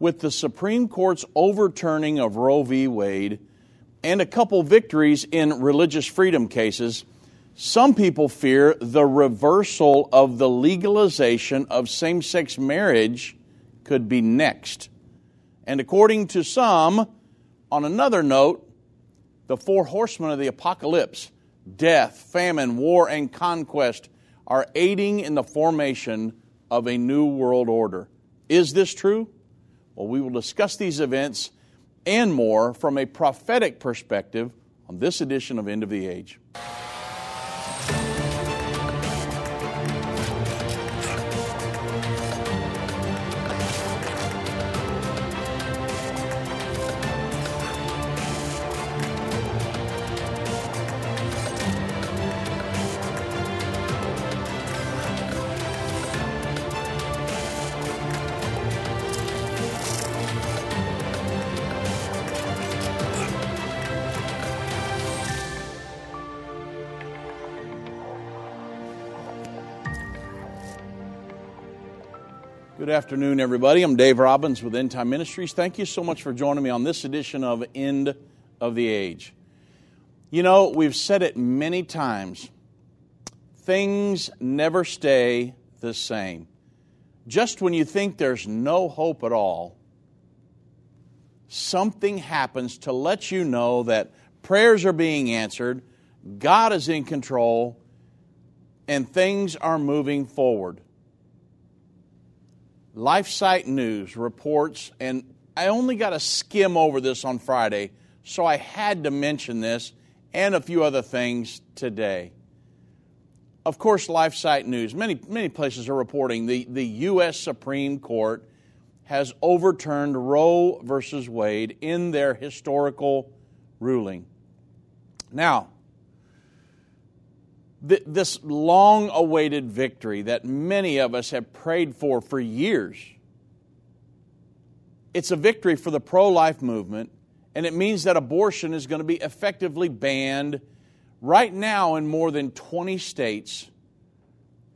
With the Supreme Court's overturning of Roe v. Wade and a couple victories in religious freedom cases, some people fear the reversal of the legalization of same sex marriage could be next. And according to some, on another note, the four horsemen of the apocalypse death, famine, war, and conquest are aiding in the formation of a new world order. Is this true? Well, we will discuss these events and more from a prophetic perspective on this edition of End of the Age. Afternoon, everybody. I'm Dave Robbins with End Time Ministries. Thank you so much for joining me on this edition of End of the Age. You know, we've said it many times things never stay the same. Just when you think there's no hope at all, something happens to let you know that prayers are being answered, God is in control, and things are moving forward. LifeSite News reports, and I only got to skim over this on Friday, so I had to mention this and a few other things today. Of course, LifeSite News, many, many places are reporting the, the U.S. Supreme Court has overturned Roe versus Wade in their historical ruling. Now, this long awaited victory that many of us have prayed for for years. It's a victory for the pro life movement, and it means that abortion is going to be effectively banned right now in more than 20 states.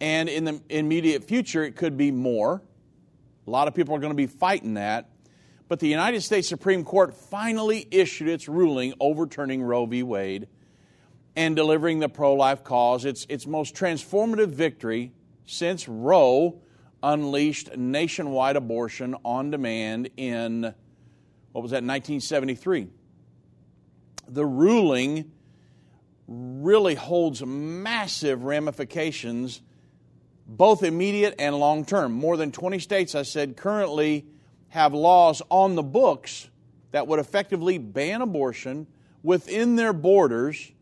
And in the immediate future, it could be more. A lot of people are going to be fighting that. But the United States Supreme Court finally issued its ruling overturning Roe v. Wade and delivering the pro life cause. It's its most transformative victory since Roe unleashed nationwide abortion on demand in, what was that, 1973. The ruling really holds massive ramifications, both immediate and long term. More than 20 states, I said, currently have laws on the books that would effectively ban abortion within their borders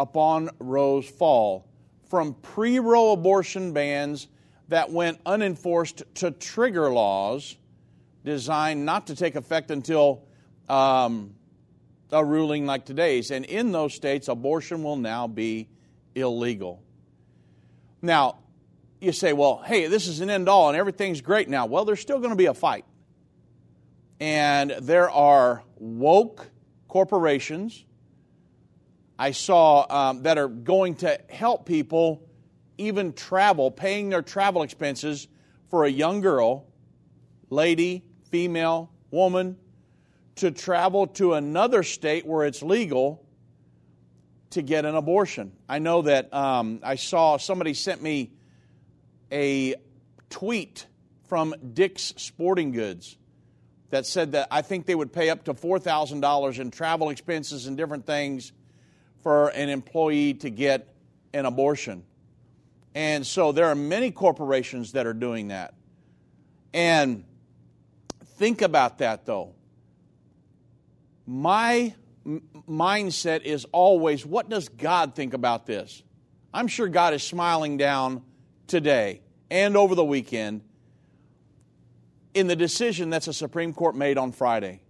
upon Roe's fall, from pre Roe abortion bans that went unenforced to trigger laws designed not to take effect until um, a ruling like today's. And in those states, abortion will now be illegal. Now, you say, well, hey, this is an end all and everything's great now. Well, there's still going to be a fight. And there are woke corporations I saw um, that are going to help people even travel, paying their travel expenses for a young girl, lady, female, woman, to travel to another state where it's legal to get an abortion. I know that um, I saw somebody sent me a tweet from Dick's Sporting Goods that said that I think they would pay up to $4,000 in travel expenses and different things for an employee to get an abortion. And so there are many corporations that are doing that. And think about that though. My m- mindset is always what does God think about this? I'm sure God is smiling down today and over the weekend in the decision that's a Supreme Court made on Friday.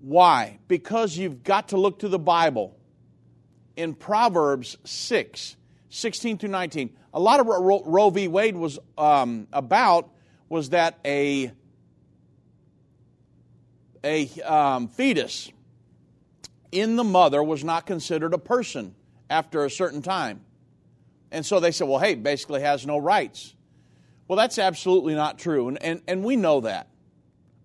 Why? Because you've got to look to the Bible. In Proverbs 6, 16 through 19, a lot of Roe, Roe v. Wade was um, about was that a, a um, fetus in the mother was not considered a person after a certain time. And so they said, well, hey, basically has no rights. Well, that's absolutely not true, and, and, and we know that.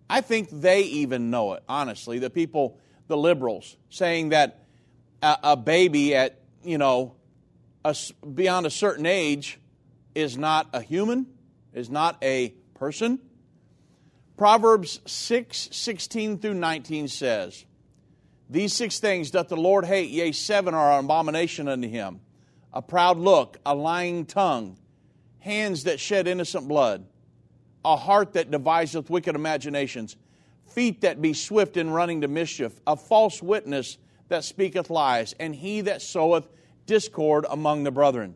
I think they even know it, honestly, the people, the liberals, saying that a, a baby at, you know, a, beyond a certain age is not a human, is not a person. Proverbs 6 16 through 19 says, These six things doth the Lord hate, yea, seven are an abomination unto him. A proud look, a lying tongue, hands that shed innocent blood, a heart that deviseth wicked imaginations, feet that be swift in running to mischief, a false witness that speaketh lies, and he that soweth discord among the brethren.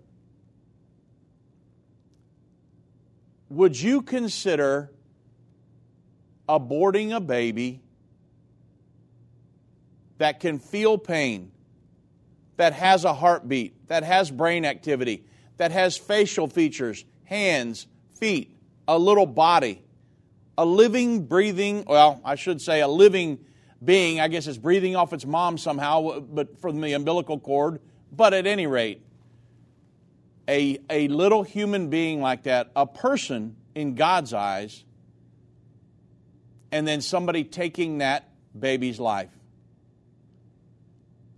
Would you consider aborting a baby that can feel pain, that has a heartbeat, that has brain activity, that has facial features, hands, feet, a little body, a living, breathing, well, I should say a living being. I guess it's breathing off its mom somehow, but from the umbilical cord. But at any rate, a, a little human being like that, a person in God's eyes, and then somebody taking that baby's life.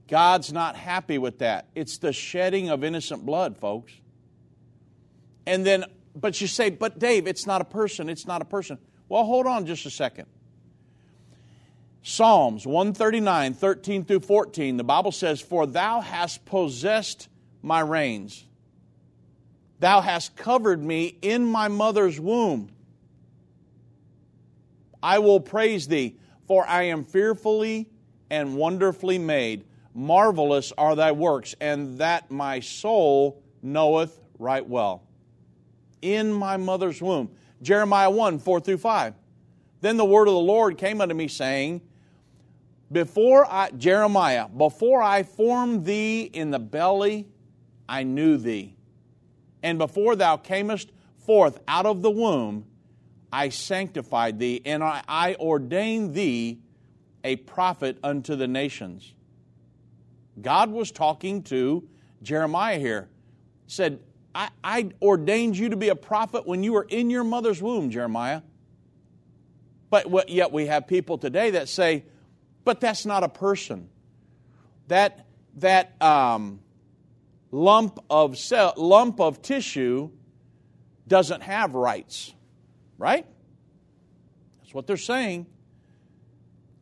God's not happy with that. It's the shedding of innocent blood, folks. And then, but you say, but Dave, it's not a person, it's not a person. Well, hold on just a second. Psalms 139, 13 through 14, the Bible says, For thou hast possessed my reins. Thou hast covered me in my mother's womb. I will praise thee, for I am fearfully and wonderfully made. Marvelous are thy works, and that my soul knoweth right well. In my mother's womb. Jeremiah 1 4 through 5. Then the word of the Lord came unto me, saying, Before I, Jeremiah, before I formed thee in the belly, I knew thee. And before thou camest forth out of the womb, I sanctified thee, and I, I ordained thee a prophet unto the nations. God was talking to Jeremiah here. Said, I, I ordained you to be a prophet when you were in your mother's womb, Jeremiah. But yet we have people today that say, but that's not a person. That, that um, lump, of cell, lump of tissue doesn't have rights, right? That's what they're saying.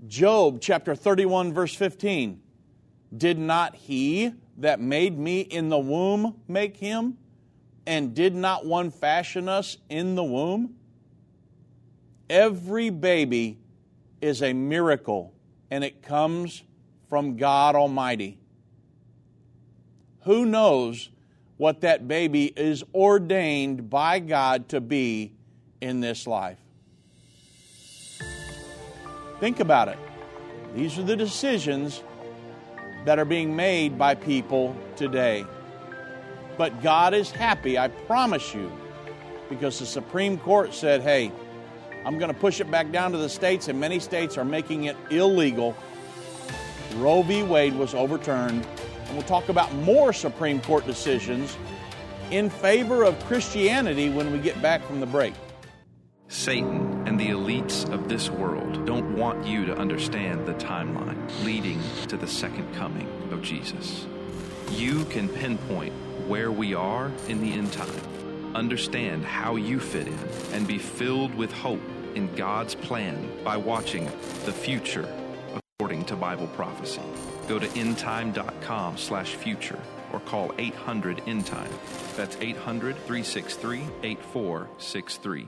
Job chapter 31, verse 15. Did not he that made me in the womb make him? And did not one fashion us in the womb? Every baby is a miracle, and it comes from God Almighty. Who knows what that baby is ordained by God to be in this life? Think about it. These are the decisions that are being made by people today. But God is happy, I promise you, because the Supreme Court said, hey, I'm going to push it back down to the states, and many states are making it illegal. Roe v. Wade was overturned, and we'll talk about more Supreme Court decisions in favor of Christianity when we get back from the break. Satan and the elites of this world don't want you to understand the timeline leading to the second coming of Jesus. You can pinpoint where we are in the end time, understand how you fit in, and be filled with hope in God's plan by watching the future according to Bible prophecy. Go to endtime.com slash future or call 800 endtime. That's 800 363 8463.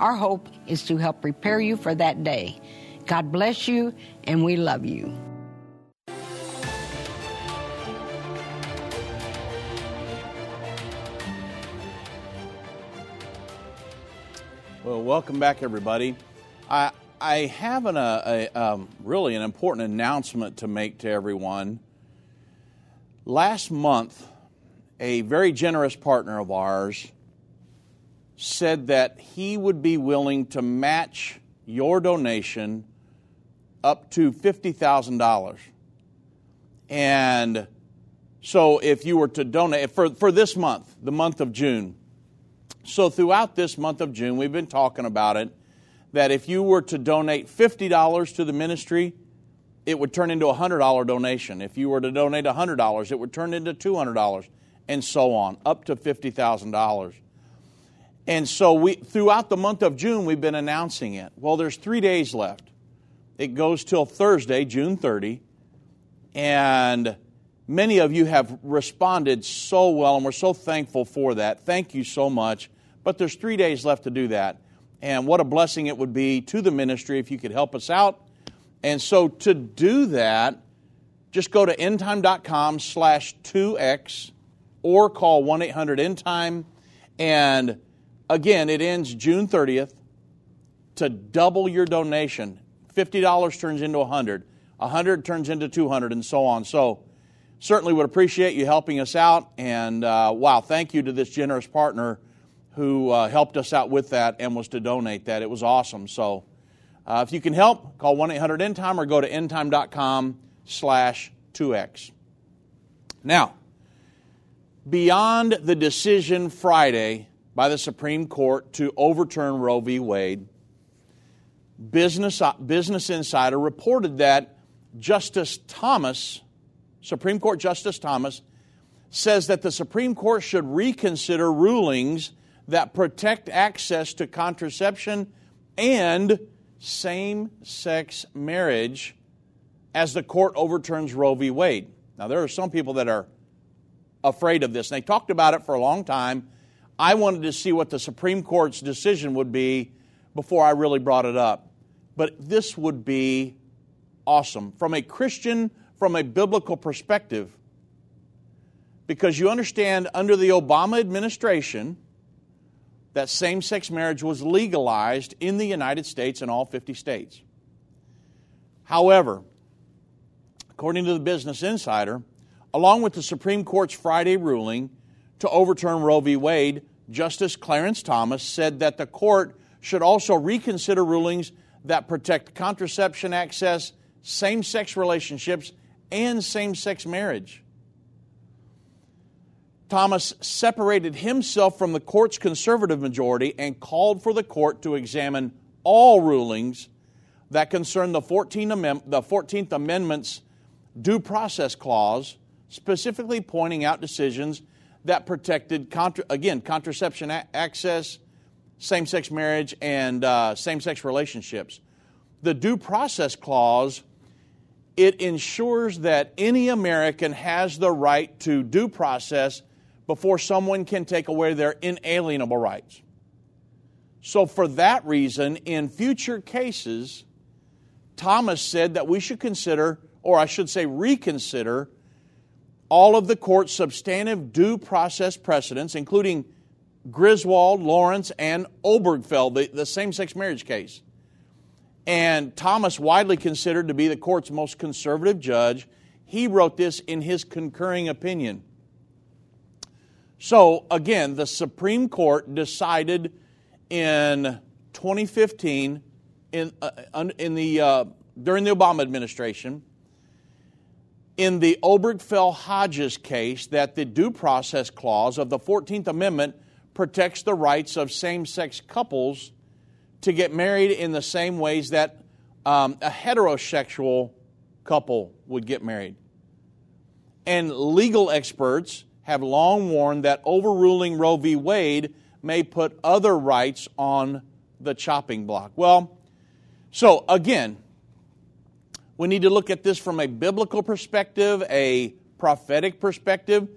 Our hope is to help prepare you for that day. God bless you, and we love you. Well, welcome back, everybody. I, I have an, a, a um, really an important announcement to make to everyone. Last month, a very generous partner of ours said that he would be willing to match your donation up to $50,000. And so if you were to donate for, for this month, the month of June, so throughout this month of June, we've been talking about it that if you were to donate $50 to the ministry, it would turn into a $100 donation. If you were to donate $100, it would turn into $200 and so on, up to $50,000. And so we throughout the month of June we've been announcing it. Well, there's 3 days left. It goes till Thursday, June 30, and many of you have responded so well and we're so thankful for that. Thank you so much. But there's 3 days left to do that. And what a blessing it would be to the ministry if you could help us out. And so to do that, just go to endtime.com slash 2x or call 1-800-endtime. And again, it ends June 30th. To double your donation, $50 turns into 100 100 turns into 200 and so on. So certainly would appreciate you helping us out. And uh, wow, thank you to this generous partner who uh, helped us out with that and was to donate that. It was awesome. So uh, if you can help, call 1-800-ENDTIME or go to endtime.com slash 2x. Now, beyond the decision Friday by the Supreme Court to overturn Roe v. Wade, Business, uh, Business Insider reported that Justice Thomas, Supreme Court Justice Thomas, says that the Supreme Court should reconsider rulings that protect access to contraception and same sex marriage as the court overturns Roe v. Wade. Now, there are some people that are afraid of this, and they talked about it for a long time. I wanted to see what the Supreme Court's decision would be before I really brought it up. But this would be awesome from a Christian, from a biblical perspective, because you understand under the Obama administration, that same sex marriage was legalized in the United States in all 50 states. However, according to the Business Insider, along with the Supreme Court's Friday ruling to overturn Roe v. Wade, Justice Clarence Thomas said that the court should also reconsider rulings that protect contraception access, same sex relationships, and same sex marriage. Thomas separated himself from the court's conservative majority and called for the court to examine all rulings that concern the 14th, the 14th Amendment's due process clause, specifically pointing out decisions that protected, contra- again, contraception a- access, same sex marriage, and uh, same sex relationships. The due process clause it ensures that any American has the right to due process before someone can take away their inalienable rights. So, for that reason, in future cases, Thomas said that we should consider, or I should say, reconsider, all of the court's substantive due process precedents, including Griswold, Lawrence, and Obergefell, the, the same sex marriage case. And Thomas, widely considered to be the court's most conservative judge, he wrote this in his concurring opinion. So, again, the Supreme Court decided in 2015 in, uh, in the uh, during the Obama administration in the Obergefell Hodges case that the due process clause of the 14th Amendment protects the rights of same sex couples to get married in the same ways that um, a heterosexual couple would get married. And legal experts have long warned that overruling Roe v. Wade may put other rights on the chopping block. Well, so again, we need to look at this from a biblical perspective, a prophetic perspective.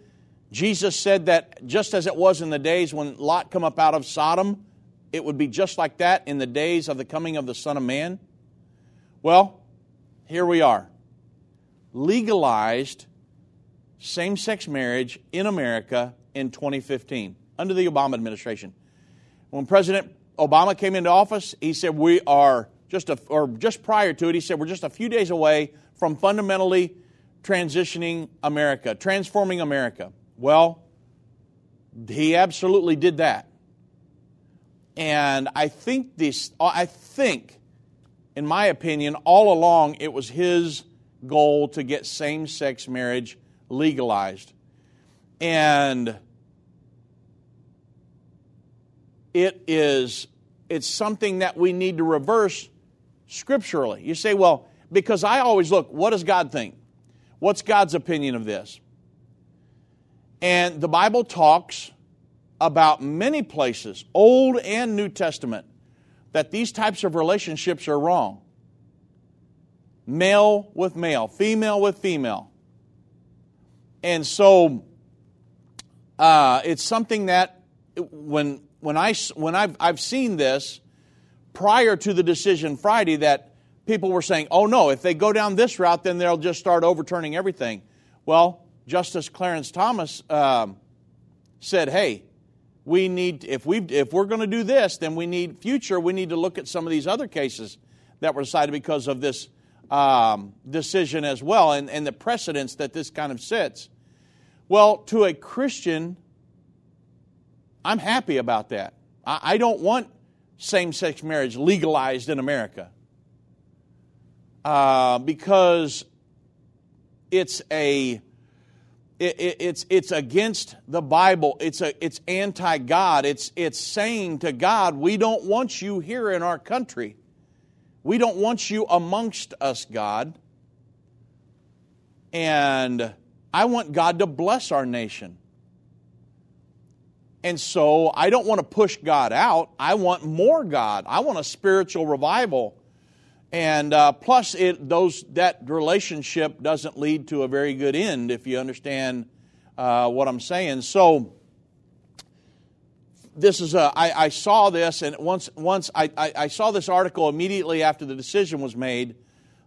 Jesus said that just as it was in the days when Lot come up out of Sodom, it would be just like that in the days of the coming of the Son of Man. Well, here we are. Legalized same sex marriage in America in 2015 under the Obama administration. When President Obama came into office, he said we are just a, or just prior to it, he said we're just a few days away from fundamentally transitioning America, transforming America. Well, he absolutely did that. And I think this I think in my opinion all along it was his goal to get same-sex marriage legalized. And it is it's something that we need to reverse scripturally. You say, well, because I always look, what does God think? What's God's opinion of this? And the Bible talks about many places, Old and New Testament, that these types of relationships are wrong. Male with male, female with female. And so uh, it's something that when, when, I, when I've, I've seen this prior to the decision Friday that people were saying, oh no, if they go down this route, then they'll just start overturning everything. Well, Justice Clarence Thomas um, said, hey, we need if we if we're going to do this, then we need future. We need to look at some of these other cases that were decided because of this um, decision as well, and, and the precedence that this kind of sets. Well, to a Christian, I'm happy about that. I, I don't want same sex marriage legalized in America uh, because it's a it, it, it's it's against the Bible. It's a it's anti God. It's it's saying to God, we don't want you here in our country. We don't want you amongst us, God. And I want God to bless our nation. And so I don't want to push God out. I want more God. I want a spiritual revival. And uh, plus, it, those, that relationship doesn't lead to a very good end, if you understand uh, what I'm saying. So, this is a, I, I saw this, and once, once I, I, I, saw this article immediately after the decision was made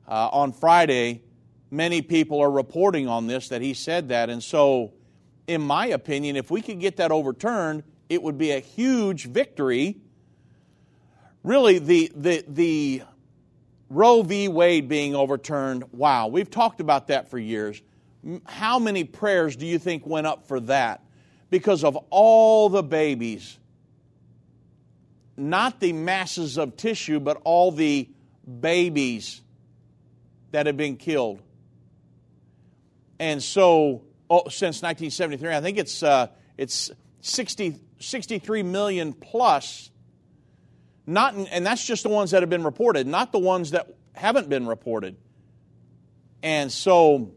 uh, on Friday many people are reporting on this that he said that. And so, in my opinion, if we could get that overturned, it would be a huge victory. Really, the, the, the Roe v. Wade being overturned, wow, we've talked about that for years. How many prayers do you think went up for that? Because of all the babies, not the masses of tissue, but all the babies that have been killed. And so, oh, since 1973, I think it's, uh, it's 60, 63 million plus. Not, and that's just the ones that have been reported, not the ones that haven't been reported. And so,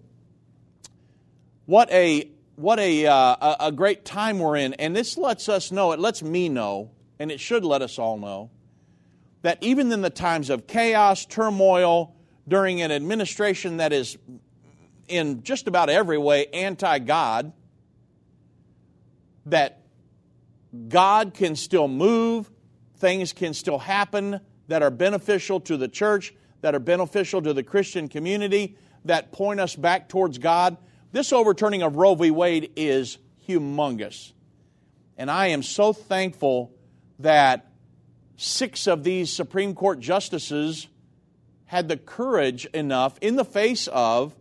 what a what a, uh, a great time we're in. And this lets us know, it lets me know, and it should let us all know, that even in the times of chaos, turmoil, during an administration that is in just about every way anti God, that God can still move, things can still happen that are beneficial to the church, that are beneficial to the Christian community, that point us back towards God. This overturning of Roe v. Wade is humongous. And I am so thankful that six of these Supreme Court justices had the courage enough, in the face of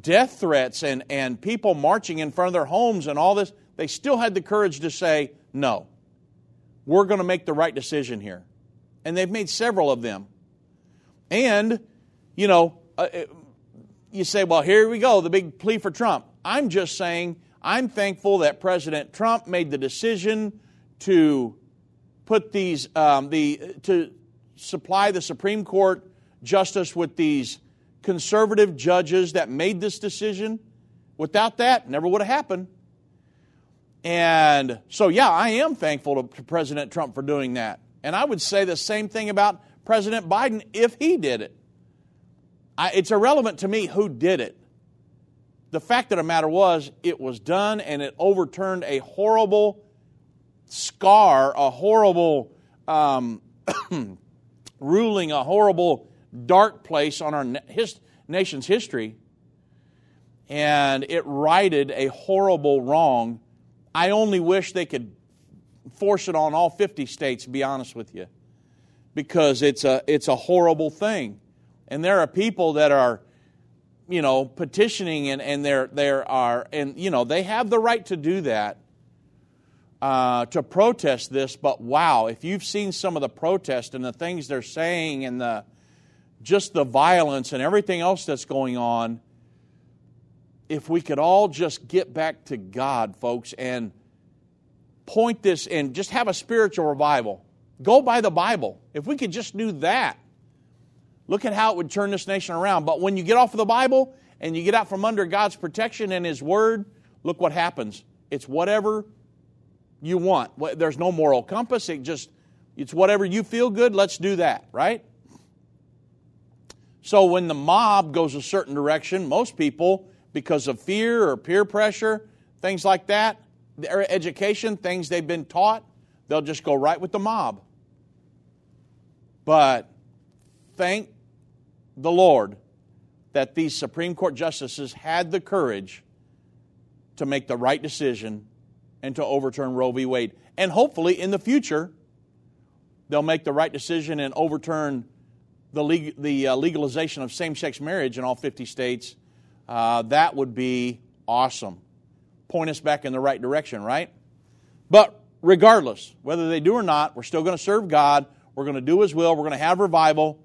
death threats and, and people marching in front of their homes and all this, they still had the courage to say, no, we're going to make the right decision here. And they've made several of them. And, you know, uh, you say, well, here we go, the big plea for Trump. I'm just saying, I'm thankful that President Trump made the decision to put these, um, the, to supply the Supreme Court justice with these conservative judges that made this decision. Without that, never would have happened. And so, yeah, I am thankful to President Trump for doing that. And I would say the same thing about President Biden if he did it. I, it's irrelevant to me who did it. The fact of the matter was, it was done and it overturned a horrible scar, a horrible um, ruling, a horrible dark place on our his, nation's history. And it righted a horrible wrong I only wish they could force it on all 50 states, to be honest with you, because it's a, it's a horrible thing. And there are people that are, you know, petitioning and, and there, there are, and, you know, they have the right to do that, uh, to protest this, but wow, if you've seen some of the protest and the things they're saying and the, just the violence and everything else that's going on, if we could all just get back to God, folks, and point this and just have a spiritual revival. Go by the Bible. If we could just do that, look at how it would turn this nation around. But when you get off of the Bible and you get out from under God's protection and His Word, look what happens. It's whatever you want. There's no moral compass. It just it's whatever you feel good, let's do that, right? So when the mob goes a certain direction, most people because of fear or peer pressure, things like that, their education, things they've been taught, they'll just go right with the mob. But thank the Lord that these Supreme Court justices had the courage to make the right decision and to overturn Roe v. Wade. And hopefully in the future, they'll make the right decision and overturn the, leg- the uh, legalization of same sex marriage in all 50 states uh, that would be awesome. Point us back in the right direction, right? But regardless, whether they do or not, we're still going to serve God. We're going to do His will. We're going to have revival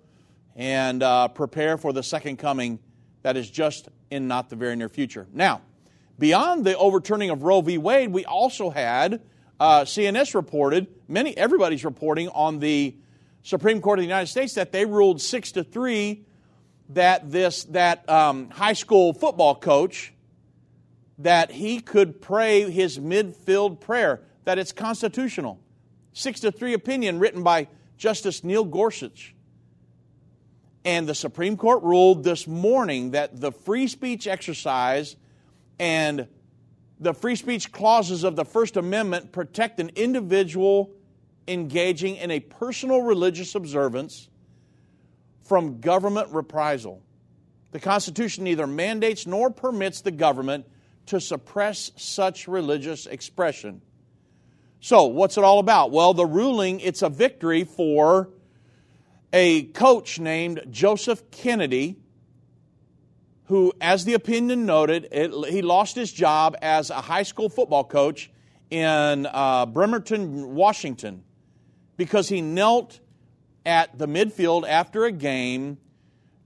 and uh, prepare for the second coming that is just in not the very near future. Now, beyond the overturning of Roe v. Wade, we also had uh, CNS reported, many everybody's reporting on the Supreme Court of the United States that they ruled six to three that this that um, high school football coach that he could pray his midfield prayer that it's constitutional. Six to three opinion written by justice neil gorsuch. And the supreme court ruled this morning that the free speech exercise and the free speech clauses of the first amendment protect an individual engaging in a personal religious observance from government reprisal. The Constitution neither mandates nor permits the government to suppress such religious expression. So, what's it all about? Well, the ruling, it's a victory for a coach named Joseph Kennedy, who, as the opinion noted, it, he lost his job as a high school football coach in uh, Bremerton, Washington, because he knelt at the midfield after a game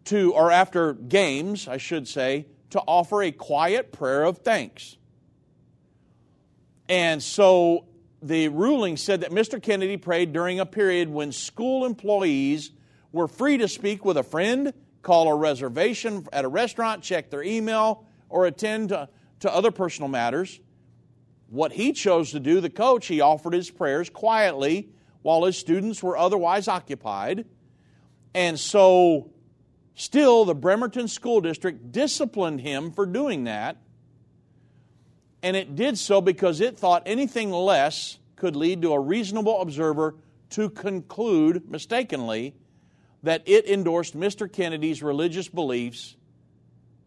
to, or after games, I should say, to offer a quiet prayer of thanks. And so the ruling said that Mr. Kennedy prayed during a period when school employees were free to speak with a friend, call a reservation at a restaurant, check their email, or attend to, to other personal matters. What he chose to do, the coach, he offered his prayers quietly while his students were otherwise occupied. And so, still, the Bremerton School District disciplined him for doing that. And it did so because it thought anything less could lead to a reasonable observer to conclude, mistakenly, that it endorsed Mr. Kennedy's religious beliefs.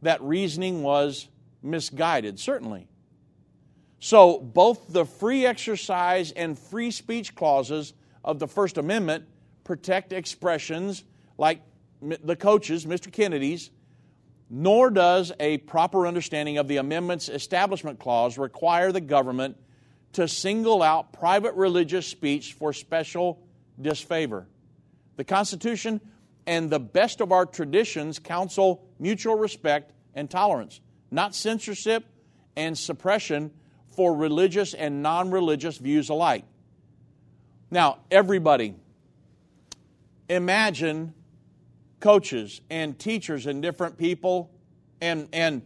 That reasoning was misguided, certainly. So, both the free exercise and free speech clauses of the First Amendment protect expressions like the coaches, Mr. Kennedy's, nor does a proper understanding of the amendment's establishment clause require the government to single out private religious speech for special disfavor. The Constitution and the best of our traditions counsel mutual respect and tolerance, not censorship and suppression for religious and non religious views alike. Now, everybody, imagine coaches and teachers and different people and, and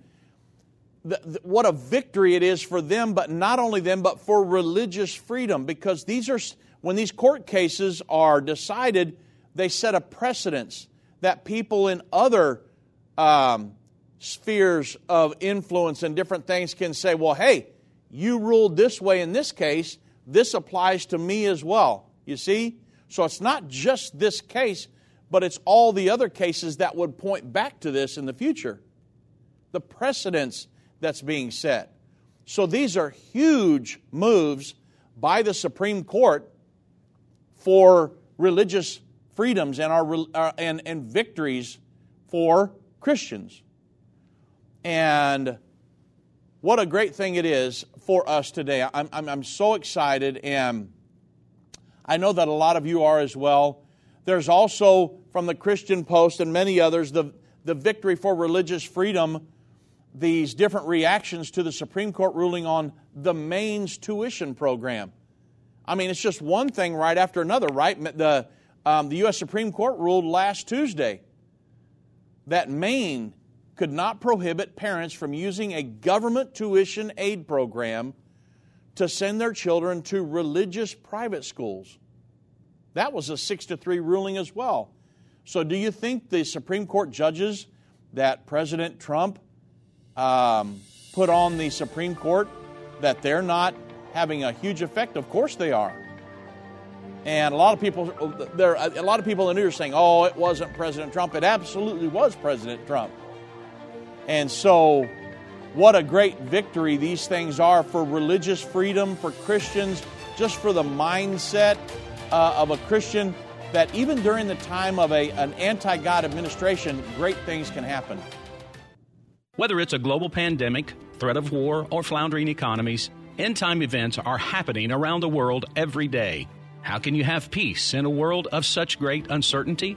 the, the, what a victory it is for them, but not only them, but for religious freedom because these are, when these court cases are decided, they set a precedence that people in other um, spheres of influence and different things can say, well, hey, you ruled this way in this case, this applies to me as well. You see? So it's not just this case, but it's all the other cases that would point back to this in the future. The precedence that's being set. So these are huge moves by the Supreme Court for religious freedoms and, our, uh, and, and victories for Christians. And what a great thing it is for us today. I'm, I'm, I'm so excited, and I know that a lot of you are as well. There's also from the Christian Post and many others the, the victory for religious freedom, these different reactions to the Supreme Court ruling on the Maine's tuition program. I mean, it's just one thing right after another, right? The, um, the U.S. Supreme Court ruled last Tuesday that Maine could not prohibit parents from using a government tuition aid program to send their children to religious private schools. That was a 6 to 3 ruling as well. So, do you think the Supreme Court judges that President Trump um, put on the Supreme Court that they're not having a huge effect? Of course they are. And a lot of people, there, a lot of people in the news are saying, "Oh, it wasn't President Trump." It absolutely was President Trump. And so, what a great victory these things are for religious freedom, for Christians, just for the mindset uh, of a Christian. That even during the time of a, an anti God administration, great things can happen. Whether it's a global pandemic, threat of war, or floundering economies, end time events are happening around the world every day. How can you have peace in a world of such great uncertainty?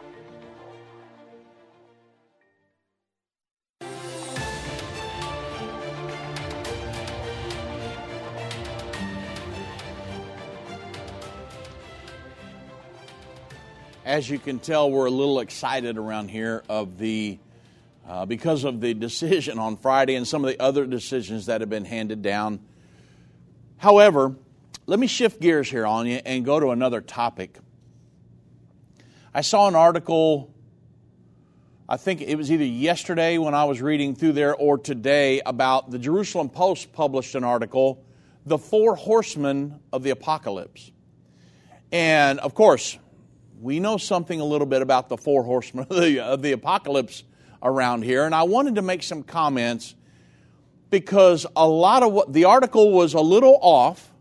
As you can tell, we're a little excited around here of the uh, because of the decision on Friday and some of the other decisions that have been handed down. However, let me shift gears here on you and go to another topic. I saw an article, I think it was either yesterday when I was reading through there or today, about the Jerusalem Post published an article, The Four Horsemen of the Apocalypse. And of course, we know something a little bit about the four horsemen of the, of the apocalypse around here, and I wanted to make some comments because a lot of what the article was a little off,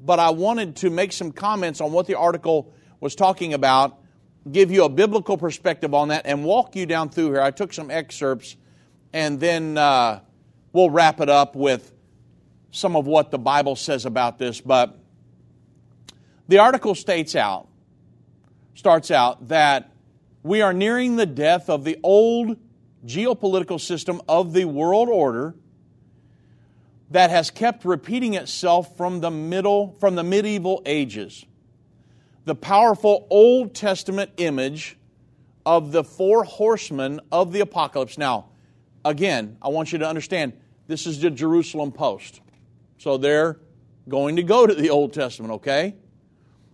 but I wanted to make some comments on what the article was talking about give you a biblical perspective on that and walk you down through here. I took some excerpts and then uh, we'll wrap it up with some of what the Bible says about this. But the article states out, starts out that we are nearing the death of the old geopolitical system of the world order that has kept repeating itself from the middle from the medieval ages. The powerful old testament image of the four horsemen of the apocalypse. Now again i want you to understand this is the jerusalem post. So they're going to go to the old testament okay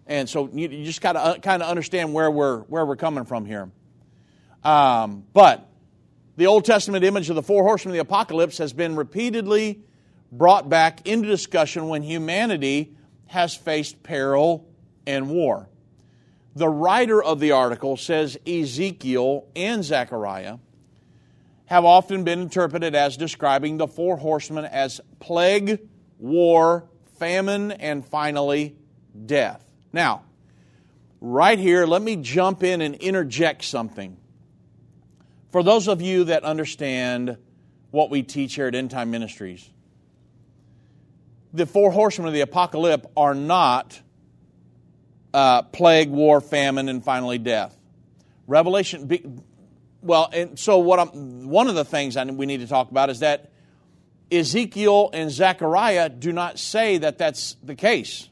and so you, you just got to uh, kind of understand where we're where we're coming from here um, but the Old Testament image of the four horsemen of the apocalypse has been repeatedly brought back into discussion when humanity has faced peril and war. The writer of the article says Ezekiel and Zechariah have often been interpreted as describing the four horsemen as plague, war, famine, and finally death. Now, right here, let me jump in and interject something. For those of you that understand what we teach here at End Time Ministries, the four horsemen of the apocalypse are not uh, plague, war, famine, and finally death. Revelation, be, well, and so what I'm, one of the things I, we need to talk about is that Ezekiel and Zechariah do not say that that's the case.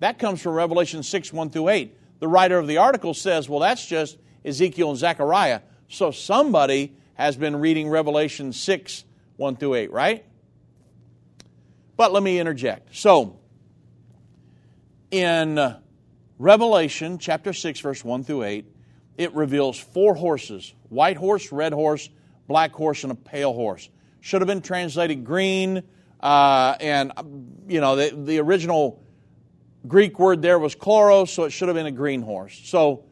That comes from Revelation 6, 1 through 8. The writer of the article says, well, that's just Ezekiel and Zechariah. So somebody has been reading Revelation 6, 1 through 8, right? But let me interject. So, in Revelation chapter 6, verse 1 through 8, it reveals four horses white horse, red horse, black horse, and a pale horse. Should have been translated green, uh, and, you know, the, the original Greek word there was chloros, so it should have been a green horse. So,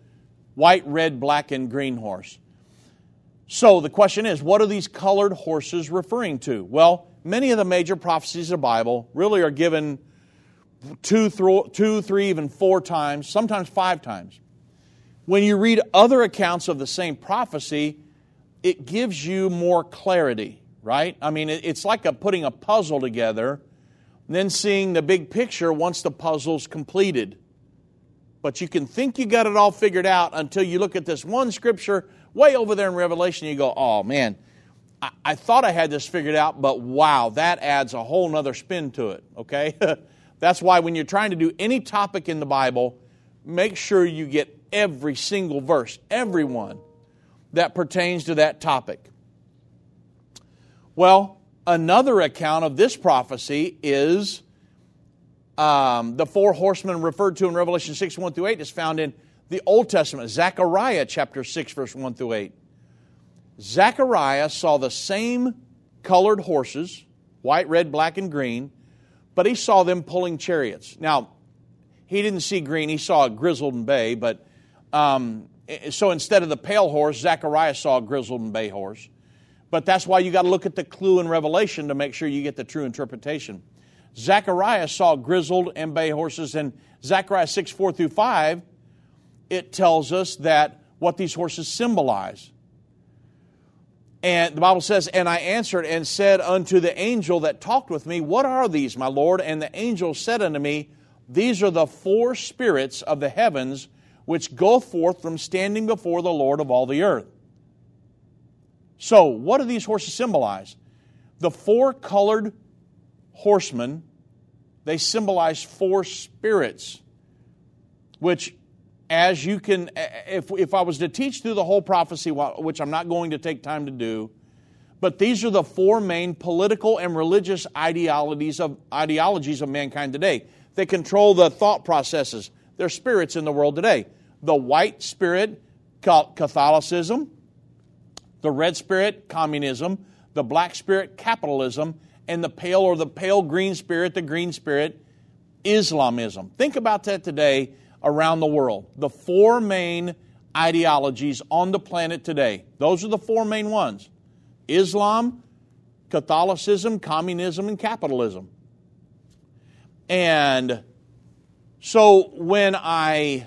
white, red, black, and green horse. So the question is, what are these colored horses referring to? Well, many of the major prophecies of the Bible really are given two, two, three, even four times, sometimes five times. When you read other accounts of the same prophecy, it gives you more clarity, right? I mean, it's like a, putting a puzzle together, then seeing the big picture once the puzzle's completed. But you can think you got it all figured out until you look at this one scripture way over there in Revelation, you go, oh man, I, I thought I had this figured out, but wow, that adds a whole nother spin to it, okay? That's why when you're trying to do any topic in the Bible, make sure you get every single verse, every one that pertains to that topic. Well, another account of this prophecy is um, the four horsemen referred to in Revelation 6 1 through 8 is found in the Old Testament, Zechariah chapter 6, verse 1 through 8. Zechariah saw the same colored horses, white, red, black, and green, but he saw them pulling chariots. Now, he didn't see green, he saw a grizzled and bay, but um, so instead of the pale horse, Zechariah saw a grizzled and bay horse. But that's why you got to look at the clue in Revelation to make sure you get the true interpretation. Zechariah saw grizzled and bay horses, and Zechariah 6, 4 through 5 it tells us that what these horses symbolize. And the Bible says, And I answered and said unto the angel that talked with me, What are these, my Lord? And the angel said unto me, These are the four spirits of the heavens which go forth from standing before the Lord of all the earth. So, what do these horses symbolize? The four colored horsemen, they symbolize four spirits, which as you can, if, if I was to teach through the whole prophecy, which I'm not going to take time to do, but these are the four main political and religious ideologies of, ideologies of mankind today. They control the thought processes. They're spirits in the world today. The white spirit, Catholicism, the red spirit, communism, the black spirit, capitalism, and the pale or the pale green spirit, the green spirit, Islamism. Think about that today around the world. The four main ideologies on the planet today. Those are the four main ones Islam, Catholicism, communism, and capitalism. And so when I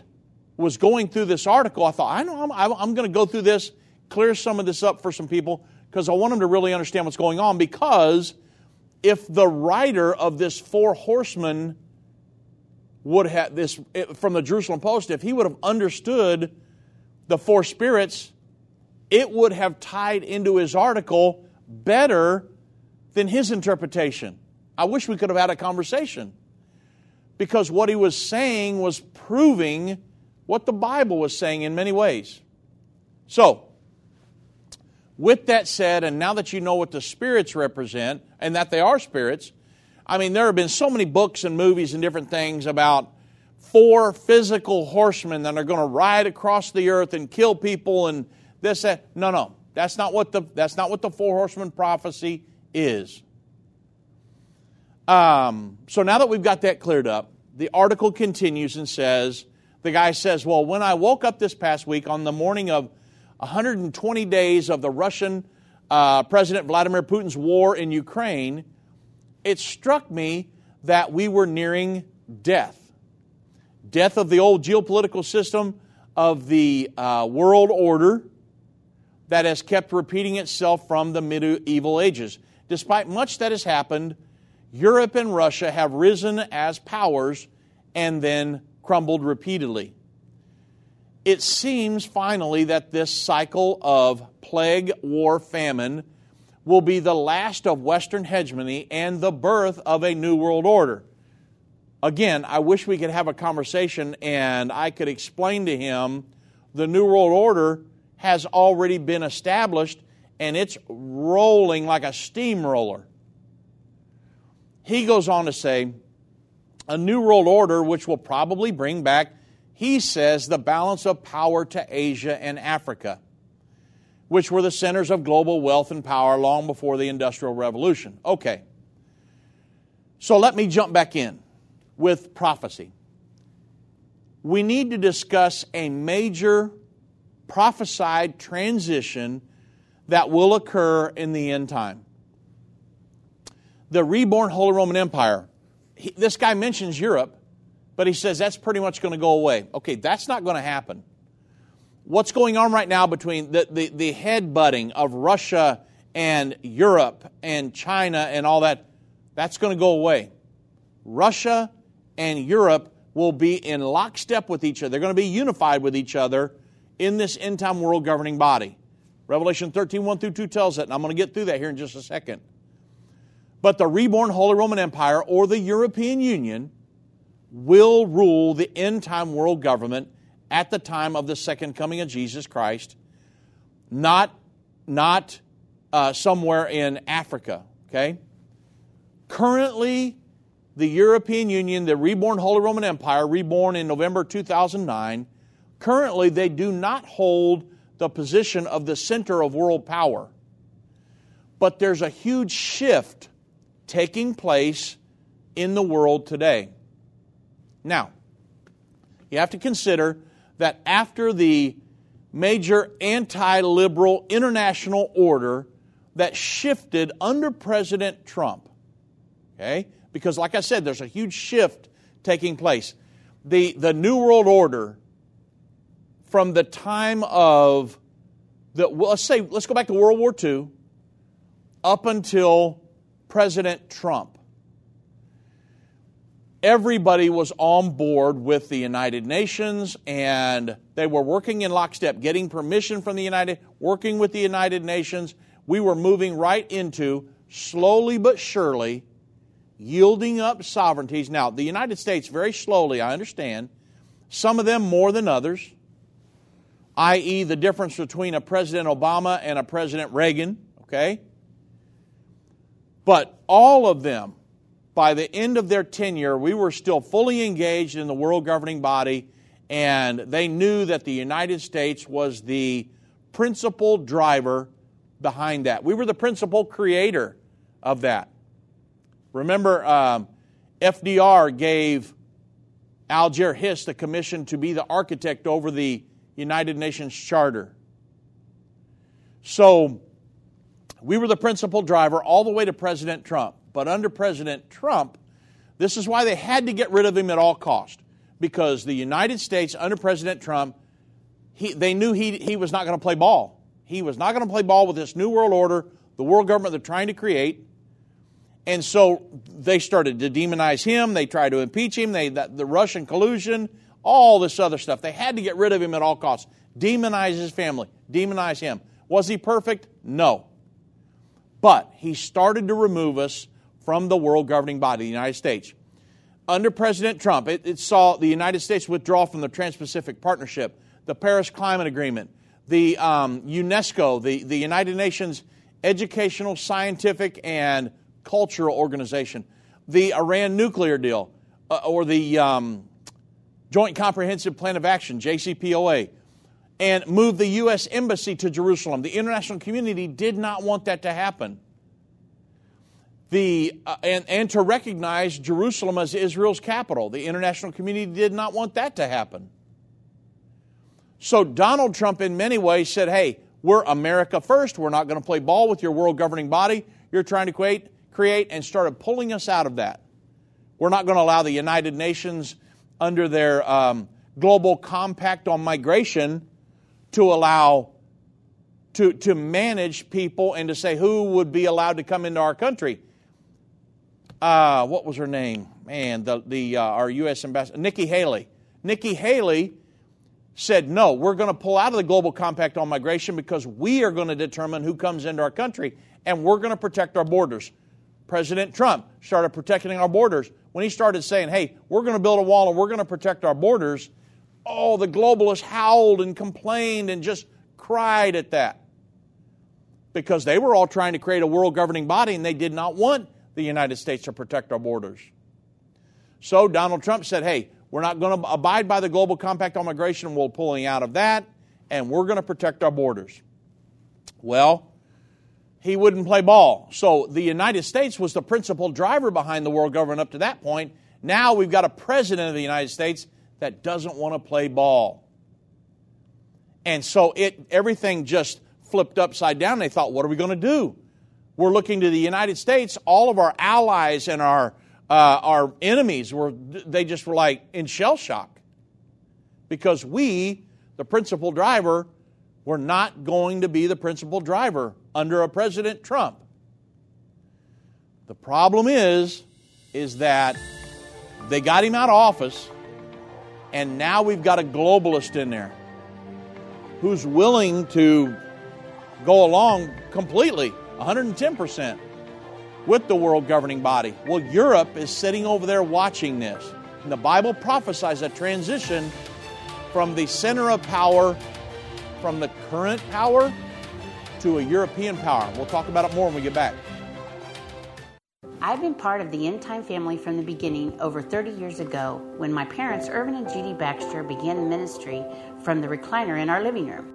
was going through this article, I thought, I know I'm, I'm going to go through this, clear some of this up for some people, because I want them to really understand what's going on. Because if the writer of this Four Horsemen would have this eh, from the Jerusalem Post, if he would have understood the four spirits, it would have tied into his article better than his interpretation. I wish we could have had a conversation because what he was saying was proving what the Bible was saying in many ways. So, with that said, and now that you know what the spirits represent and that they are spirits, I mean, there have been so many books and movies and different things about four physical horsemen that are going to ride across the earth and kill people and this, that. No, no. That's not what the, that's not what the four horsemen prophecy is. Um, so now that we've got that cleared up, the article continues and says, the guy says, Well, when I woke up this past week on the morning of 120 days of the Russian uh, President Vladimir Putin's war in Ukraine, it struck me that we were nearing death. Death of the old geopolitical system of the uh, world order that has kept repeating itself from the medieval ages. Despite much that has happened, Europe and Russia have risen as powers and then crumbled repeatedly. It seems finally that this cycle of plague, war, famine will be the last of Western hegemony and the birth of a new world order. Again, I wish we could have a conversation and I could explain to him the new world order has already been established and it's rolling like a steamroller he goes on to say, a new world order which will probably bring back, he says, the balance of power to Asia and Africa, which were the centers of global wealth and power long before the Industrial Revolution. Okay. So let me jump back in with prophecy. We need to discuss a major prophesied transition that will occur in the end time the reborn Holy Roman Empire. He, this guy mentions Europe, but he says that's pretty much going to go away. Okay, that's not going to happen. What's going on right now between the, the, the head butting of Russia and Europe and China and all that, that's going to go away. Russia and Europe will be in lockstep with each other. They're going to be unified with each other in this end time world governing body. Revelation 13, 1 through 2 tells it, and I'm going to get through that here in just a second. But the reborn Holy Roman Empire or the European Union will rule the end time world government at the time of the second coming of Jesus Christ, not, not uh, somewhere in Africa, okay? Currently, the European Union, the reborn Holy Roman Empire, reborn in November 2009, currently they do not hold the position of the center of world power. But there's a huge shift taking place in the world today. Now, you have to consider that after the major anti liberal international order that shifted under President Trump, okay? Because, like I said, there's a huge shift taking place. The, the New World Order, from the time of the, well, let's say, let's go back to World War II up until President Trump. Everybody was on board with the United Nations and they were working in lockstep, getting permission from the United, working with the United Nations. We were moving right into, slowly but surely, yielding up sovereignties. Now, the United States, very slowly, I understand, some of them more than others, i.e., the difference between a President Obama and a President Reagan, okay? But all of them, by the end of their tenure, we were still fully engaged in the world governing body, and they knew that the United States was the principal driver behind that. We were the principal creator of that. Remember, um, FDR gave Alger Hiss the commission to be the architect over the United Nations Charter. So, we were the principal driver all the way to President Trump. But under President Trump, this is why they had to get rid of him at all cost. because the United States under President Trump, he, they knew he, he was not going to play ball. He was not going to play ball with this new world order, the world government they're trying to create. And so they started to demonize him. They tried to impeach him. They, the, the Russian collusion, all this other stuff. They had to get rid of him at all costs. Demonize his family, demonize him. Was he perfect? No. But he started to remove us from the world governing body, the United States. Under President Trump, it, it saw the United States withdraw from the Trans Pacific Partnership, the Paris Climate Agreement, the um, UNESCO, the, the United Nations Educational, Scientific, and Cultural Organization, the Iran nuclear deal, uh, or the um, Joint Comprehensive Plan of Action, JCPOA, and moved the U.S. Embassy to Jerusalem. The international community did not want that to happen the, uh, and, and to recognize Jerusalem as Israel's capital. The international community did not want that to happen. So Donald Trump, in many ways, said, hey, we're America first. We're not going to play ball with your world governing body you're trying to create, create, and started pulling us out of that. We're not going to allow the United Nations, under their um, global compact on migration, to allow to, to manage people and to say who would be allowed to come into our country uh, what was her name? Man, the, the, uh, our U.S. ambassador, Nikki Haley. Nikki Haley said, no, we're going to pull out of the global compact on migration because we are going to determine who comes into our country and we're going to protect our borders. President Trump started protecting our borders. When he started saying, hey, we're going to build a wall and we're going to protect our borders, oh, the globalists howled and complained and just cried at that because they were all trying to create a world governing body and they did not want the United States to protect our borders. So Donald Trump said, hey, we're not going to abide by the global compact on migration, we're pulling out of that, and we're going to protect our borders. Well, he wouldn't play ball. So the United States was the principal driver behind the world government up to that point. Now we've got a president of the United States that doesn't want to play ball. And so it everything just flipped upside down. They thought, what are we going to do? We're looking to the United States. All of our allies and our, uh, our enemies were, they just were like in shell shock. Because we, the principal driver, were not going to be the principal driver under a President Trump. The problem is, is that they got him out of office, and now we've got a globalist in there who's willing to go along completely 110% with the world governing body. Well, Europe is sitting over there watching this. And the Bible prophesies a transition from the center of power, from the current power, to a European power. We'll talk about it more when we get back. I've been part of the End Time family from the beginning over 30 years ago when my parents, Irvin and Judy Baxter, began the ministry from the recliner in our living room.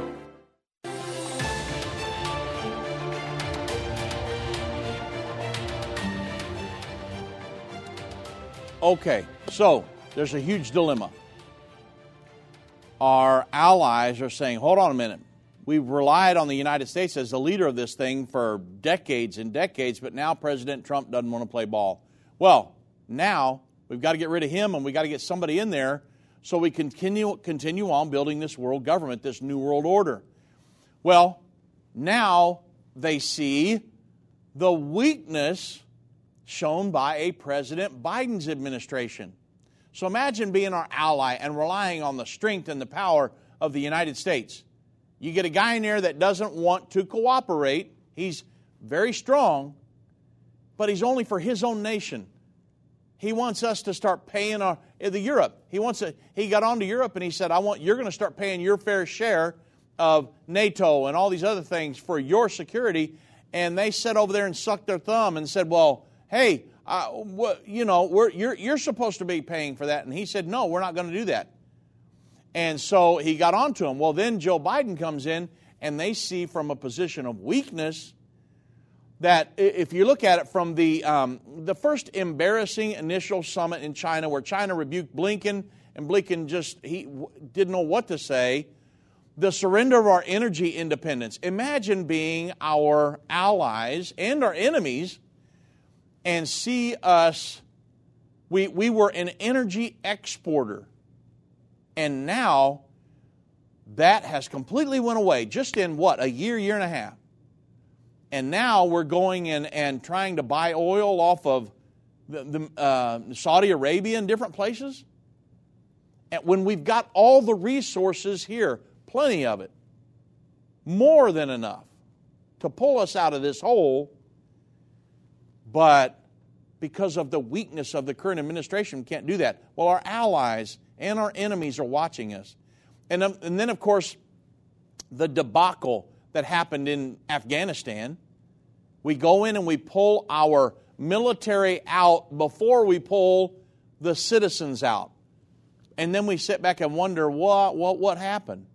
Okay, so there's a huge dilemma. Our allies are saying, hold on a minute. We've relied on the United States as the leader of this thing for decades and decades, but now President Trump doesn't want to play ball. Well, now we've got to get rid of him and we've got to get somebody in there so we continue, continue on building this world government, this new world order. Well, now they see the weakness shown by a President Biden's administration. So imagine being our ally and relying on the strength and the power of the United States. You get a guy in there that doesn't want to cooperate, he's very strong, but he's only for his own nation. He wants us to start paying our the Europe. He wants to, he got on to Europe and he said, I want you're going to start paying your fair share of NATO and all these other things for your security. And they sat over there and sucked their thumb and said, Well, hey, you know, you're, you're supposed to be paying for that. And he said, No, we're not going to do that. And so he got on to him. Well, then Joe Biden comes in and they see from a position of weakness that if you look at it from the, um, the first embarrassing initial summit in China where China rebuked Blinken and Blinken just he didn't know what to say, the surrender of our energy independence. Imagine being our allies and our enemies and see us, we, we were an energy exporter. And now that has completely went away just in what, a year, year and a half. And now we're going in and trying to buy oil off of the, the uh, Saudi Arabia and different places. And when we've got all the resources here, plenty of it, more than enough to pull us out of this hole, but because of the weakness of the current administration, we can't do that. Well, our allies and our enemies are watching us. And, um, and then, of course, the debacle that happened in Afghanistan. We go in and we pull our military out before we pull the citizens out. And then we sit back and wonder what, what, what happened?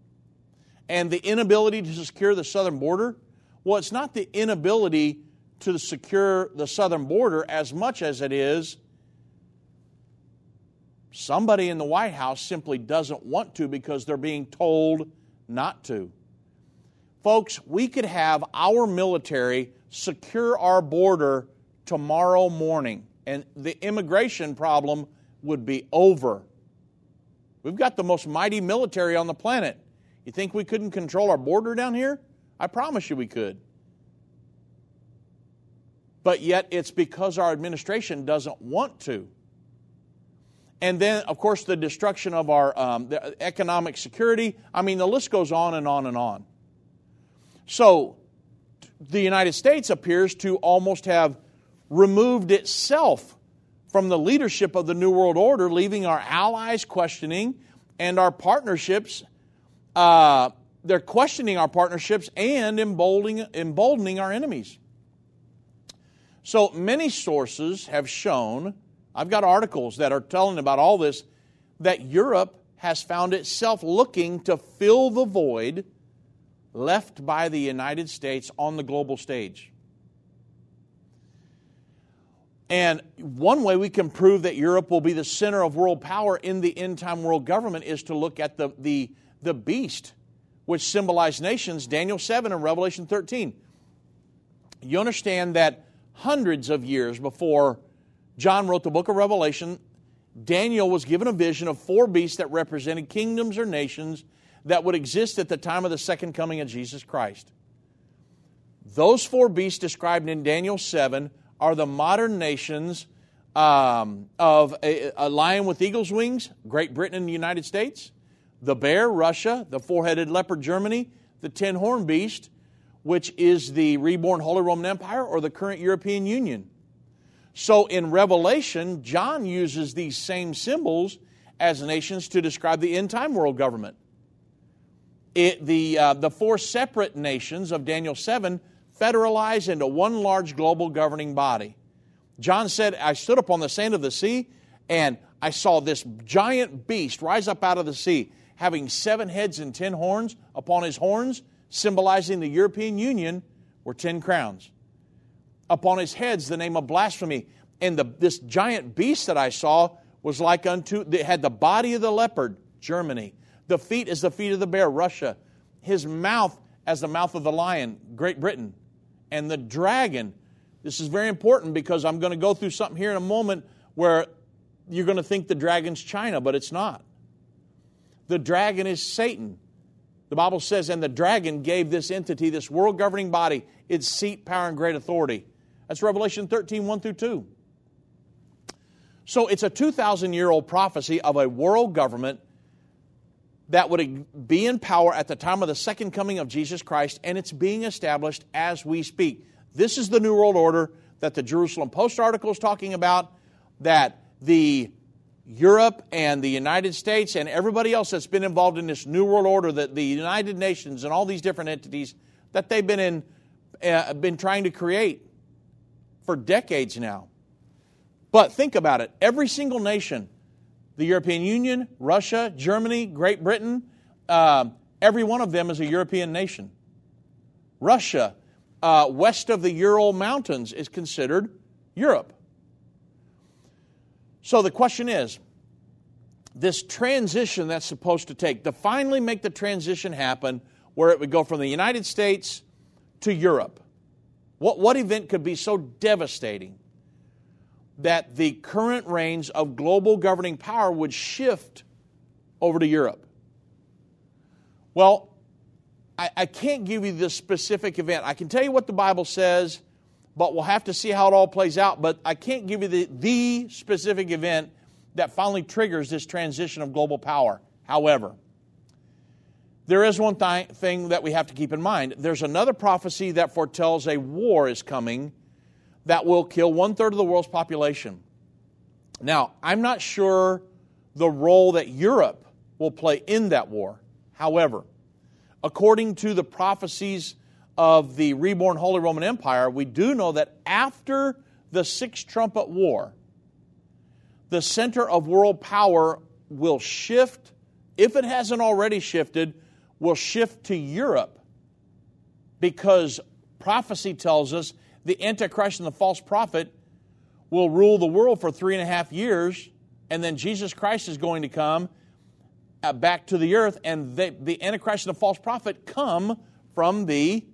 And the inability to secure the southern border? Well, it's not the inability to secure the southern border as much as it is somebody in the White House simply doesn't want to because they're being told not to. Folks, we could have our military secure our border tomorrow morning, and the immigration problem would be over. We've got the most mighty military on the planet. You think we couldn't control our border down here? I promise you we could. But yet, it's because our administration doesn't want to. And then, of course, the destruction of our um, economic security. I mean, the list goes on and on and on. So, the United States appears to almost have removed itself from the leadership of the New World Order, leaving our allies questioning and our partnerships. Uh, they're questioning our partnerships and emboldening, emboldening our enemies. So many sources have shown, I've got articles that are telling about all this, that Europe has found itself looking to fill the void left by the United States on the global stage. And one way we can prove that Europe will be the center of world power in the end time world government is to look at the, the, the beast, which symbolized nations, Daniel 7 and Revelation 13. You understand that hundreds of years before John wrote the book of Revelation, Daniel was given a vision of four beasts that represented kingdoms or nations that would exist at the time of the second coming of Jesus Christ. Those four beasts described in Daniel 7 are the modern nations um, of a, a, lion with eagle's wings, Great Britain and the United States, the bear, Russia, the four headed leopard, Germany, the ten horned beast, which is the reborn Holy Roman Empire or the current European Union. So in Revelation, John uses these same symbols as nations to describe the end time world government it, the, uh, the four separate nations of Daniel 7 federalize into one large global governing body. John said, I stood upon the sand of the sea, and I saw this giant beast rise up out of the sea, having seven heads and ten horns. Upon his horns, symbolizing the European Union, were ten crowns. Upon his heads, the name of blasphemy. And the, this giant beast that I saw was like unto, it had the body of the leopard, Germany the feet as the feet of the bear, Russia. His mouth as the mouth of the lion, Great Britain. And the dragon, this is very important because I'm going to go through something here in a moment where you're going to think the dragon's China, but it's not. The dragon is Satan. The Bible says, and the dragon gave this entity, this world governing body, its seat, power, and great authority. That's Revelation 13, 1 through 2. So it's a 2,000 year old prophecy of a world government that would be in power at the time of the second coming of Jesus Christ, and it's being established as we speak. This is the New World Order. that the Jerusalem Post article is talking about, that the Europe and the United States and everybody else that's been involved in this New World Order, that the United Nations and all these different entities that they've been in, uh, been trying to create for decades now. But think about it every single nation, the European Union, Russia, Germany, Great Britain, uh, every one of them is a European nation. Russia, uh, west of the Ural Mountains, is considered Europe. So the question is this transition that's supposed to take, to finally make the transition happen where it would go from the United States to Europe. What, what event could be so devastating that the current reins of global governing power would shift over to Europe? Well, I, I can't give you the specific event. I can tell you what the Bible says but we'll have to see how it all plays out. But I can't give you the, the specific event that finally triggers this transition of global power. However, there is one th- thing that we have to keep in mind. There's another prophecy that foretells a war is coming that will kill one third of the world's population. Now, I'm not sure the role that Europe will play in that war. However, according to the prophecies of the reborn Holy Roman Empire, we do know that after the Sixth Trumpet War, the center of world power will shift, if it hasn't already shifted, will shift to Europe because prophecy tells us the Antichrist and the false prophet will rule the world for three and a half years, and then Jesus Christ is going to come uh, back to the earth, and they, the Antichrist and the false prophet come from the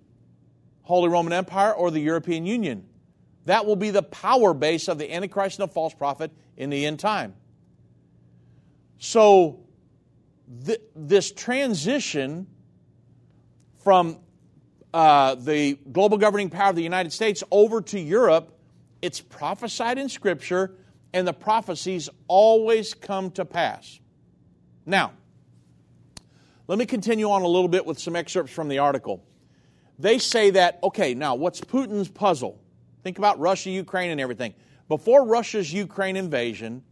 Holy Roman Empire or the European Union. That will be the power base of the Antichrist and the false prophet in the end time. So, th- this transition from uh, the global governing power of the United States over to Europe, it's prophesied in Scripture, and the prophecies always come to pass. Now, let me continue on a little bit with some excerpts from the article they say that, okay, now what's Putin's puzzle? Think about Russia, Ukraine, and everything. Before Russia's Ukraine invasion,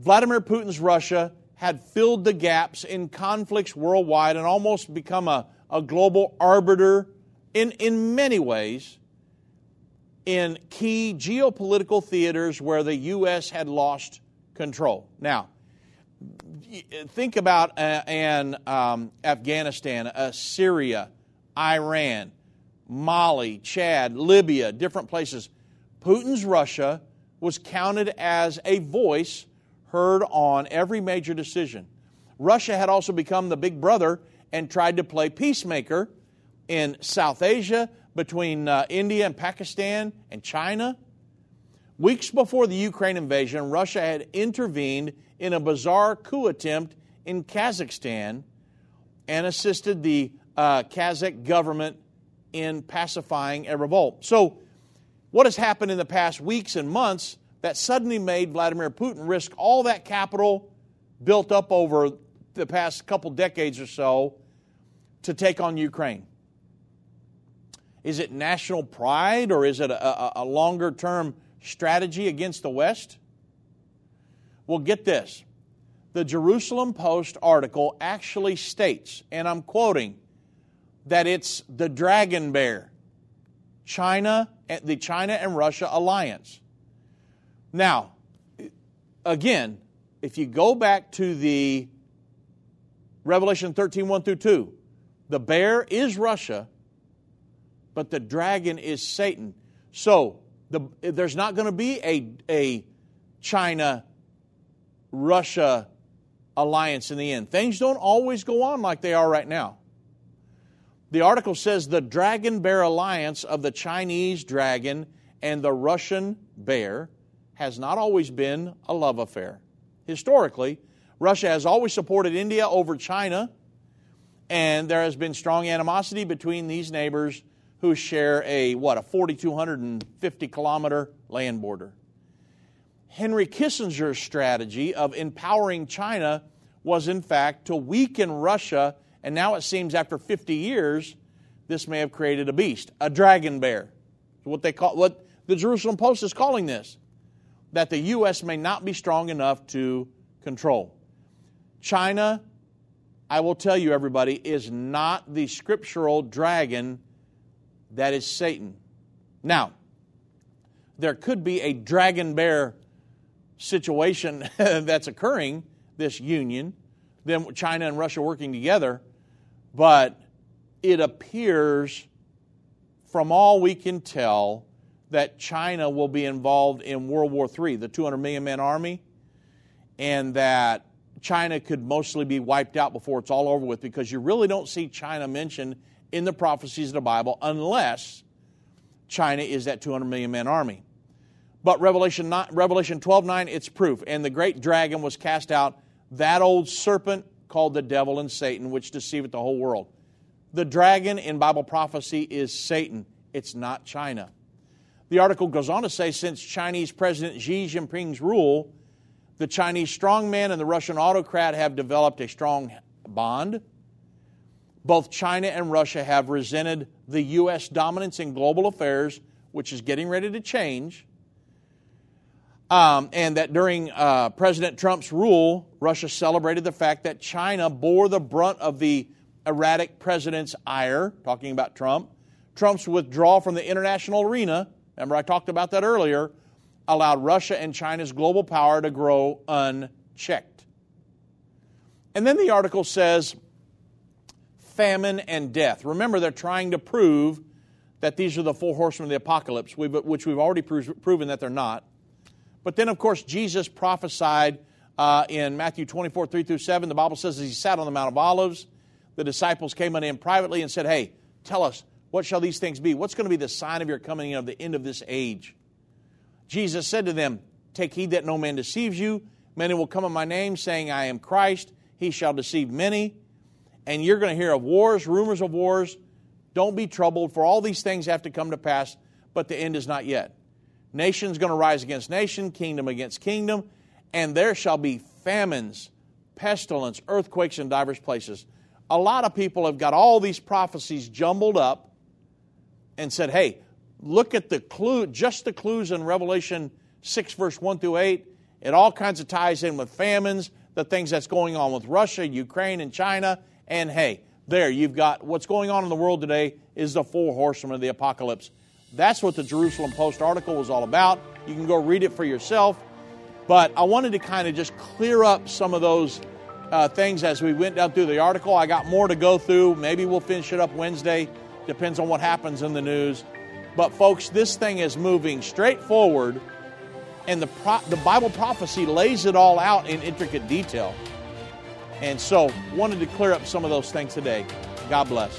Vladimir Putin's Russia had filled the gaps in conflicts worldwide and almost become a, a global arbiter in, in many ways in key geopolitical theaters where the U.S. had lost control. Now, think about uh, an um, Afghanistan, uh, Syria, Iran, Mali, Chad, Libya, different places. Putin's Russia was counted as a voice heard on every major decision. Russia had also become the big brother and tried to play peacemaker in South Asia between uh, India and Pakistan and China. Weeks before the Ukraine invasion, Russia had intervened in a bizarre coup attempt in Kazakhstan and assisted the uh, Kazakh government in pacifying a revolt. So, what has happened in the past weeks and months that suddenly made Vladimir Putin risk all that capital built up over the past couple decades or so to take on Ukraine? Is it national pride or is it a, a, a longer term strategy against the West? Well, get this. The Jerusalem Post article actually states, and I'm quoting, that it's the dragon bear, China, eh, the China and Russia alliance. Now, again, if you go back to the Revelation 13, 1 through 2, the bear is Russia, but the dragon is Satan. So the, there's not going to be a, a China Russia alliance in the end. Things don't always go on like they are right now. The article says the dragon bear alliance of the Chinese dragon and the Russian bear has not always been a love affair. Historically, Russia has always supported India over China, and there has been strong animosity between these neighbors who share a what a 4250 kilometer land border. Henry Kissinger's strategy of empowering China was in fact to weaken Russia and now it seems after 50 years, this may have created a beast, a dragon bear. What they call what the Jerusalem Post is calling this. That the U.S. may not be strong enough to control. China, I will tell you, everybody, is not the scriptural dragon that is Satan. Now, there could be a dragon bear situation that's occurring, this union, then China and Russia working together, but it appears, from all we can tell, that China will be involved in World War III, the 200 million man army, and that China could mostly be wiped out before it's all over with because you really don't see China mentioned in the prophecies of the Bible unless China is that 200 million man army. But Revelation, 9, Revelation 12 9, it's proof. And the great dragon was cast out, that old serpent called the devil and Satan, which deceiveth the whole world. The dragon in Bible prophecy is Satan, it's not China. The article goes on to say since Chinese President Xi Jinping's rule, the Chinese strongman and the Russian autocrat have developed a strong bond. Both China and Russia have resented the U.S. dominance in global affairs, which is getting ready to change. Um, and that during uh, President Trump's rule, Russia celebrated the fact that China bore the brunt of the erratic president's ire, talking about Trump. Trump's withdrawal from the international arena, remember I talked about that earlier, allowed Russia and China's global power to grow unchecked. And then the article says famine and death. Remember, they're trying to prove that these are the four horsemen of the apocalypse, which we've already proven that they're not. But then, of course, Jesus prophesied uh, in Matthew 24, 3 through 7. The Bible says as he sat on the Mount of Olives, the disciples came unto him privately and said, Hey, tell us, what shall these things be? What's going to be the sign of your coming of the end of this age? Jesus said to them, Take heed that no man deceives you. Many will come in my name, saying, I am Christ. He shall deceive many. And you're going to hear of wars, rumors of wars. Don't be troubled, for all these things have to come to pass, but the end is not yet. Nation's going to rise against nation, kingdom against kingdom, and there shall be famines, pestilence, earthquakes in divers places. A lot of people have got all these prophecies jumbled up and said, hey, look at the clue, just the clues in Revelation 6, verse 1 through 8. It all kinds of ties in with famines, the things that's going on with Russia, Ukraine, and China. And hey, there, you've got what's going on in the world today is the four horsemen of the apocalypse. That's what the Jerusalem Post article was all about. You can go read it for yourself. But I wanted to kind of just clear up some of those uh, things as we went down through the article. I got more to go through. Maybe we'll finish it up Wednesday. Depends on what happens in the news. But, folks, this thing is moving straight forward, and the, pro- the Bible prophecy lays it all out in intricate detail. And so, wanted to clear up some of those things today. God bless.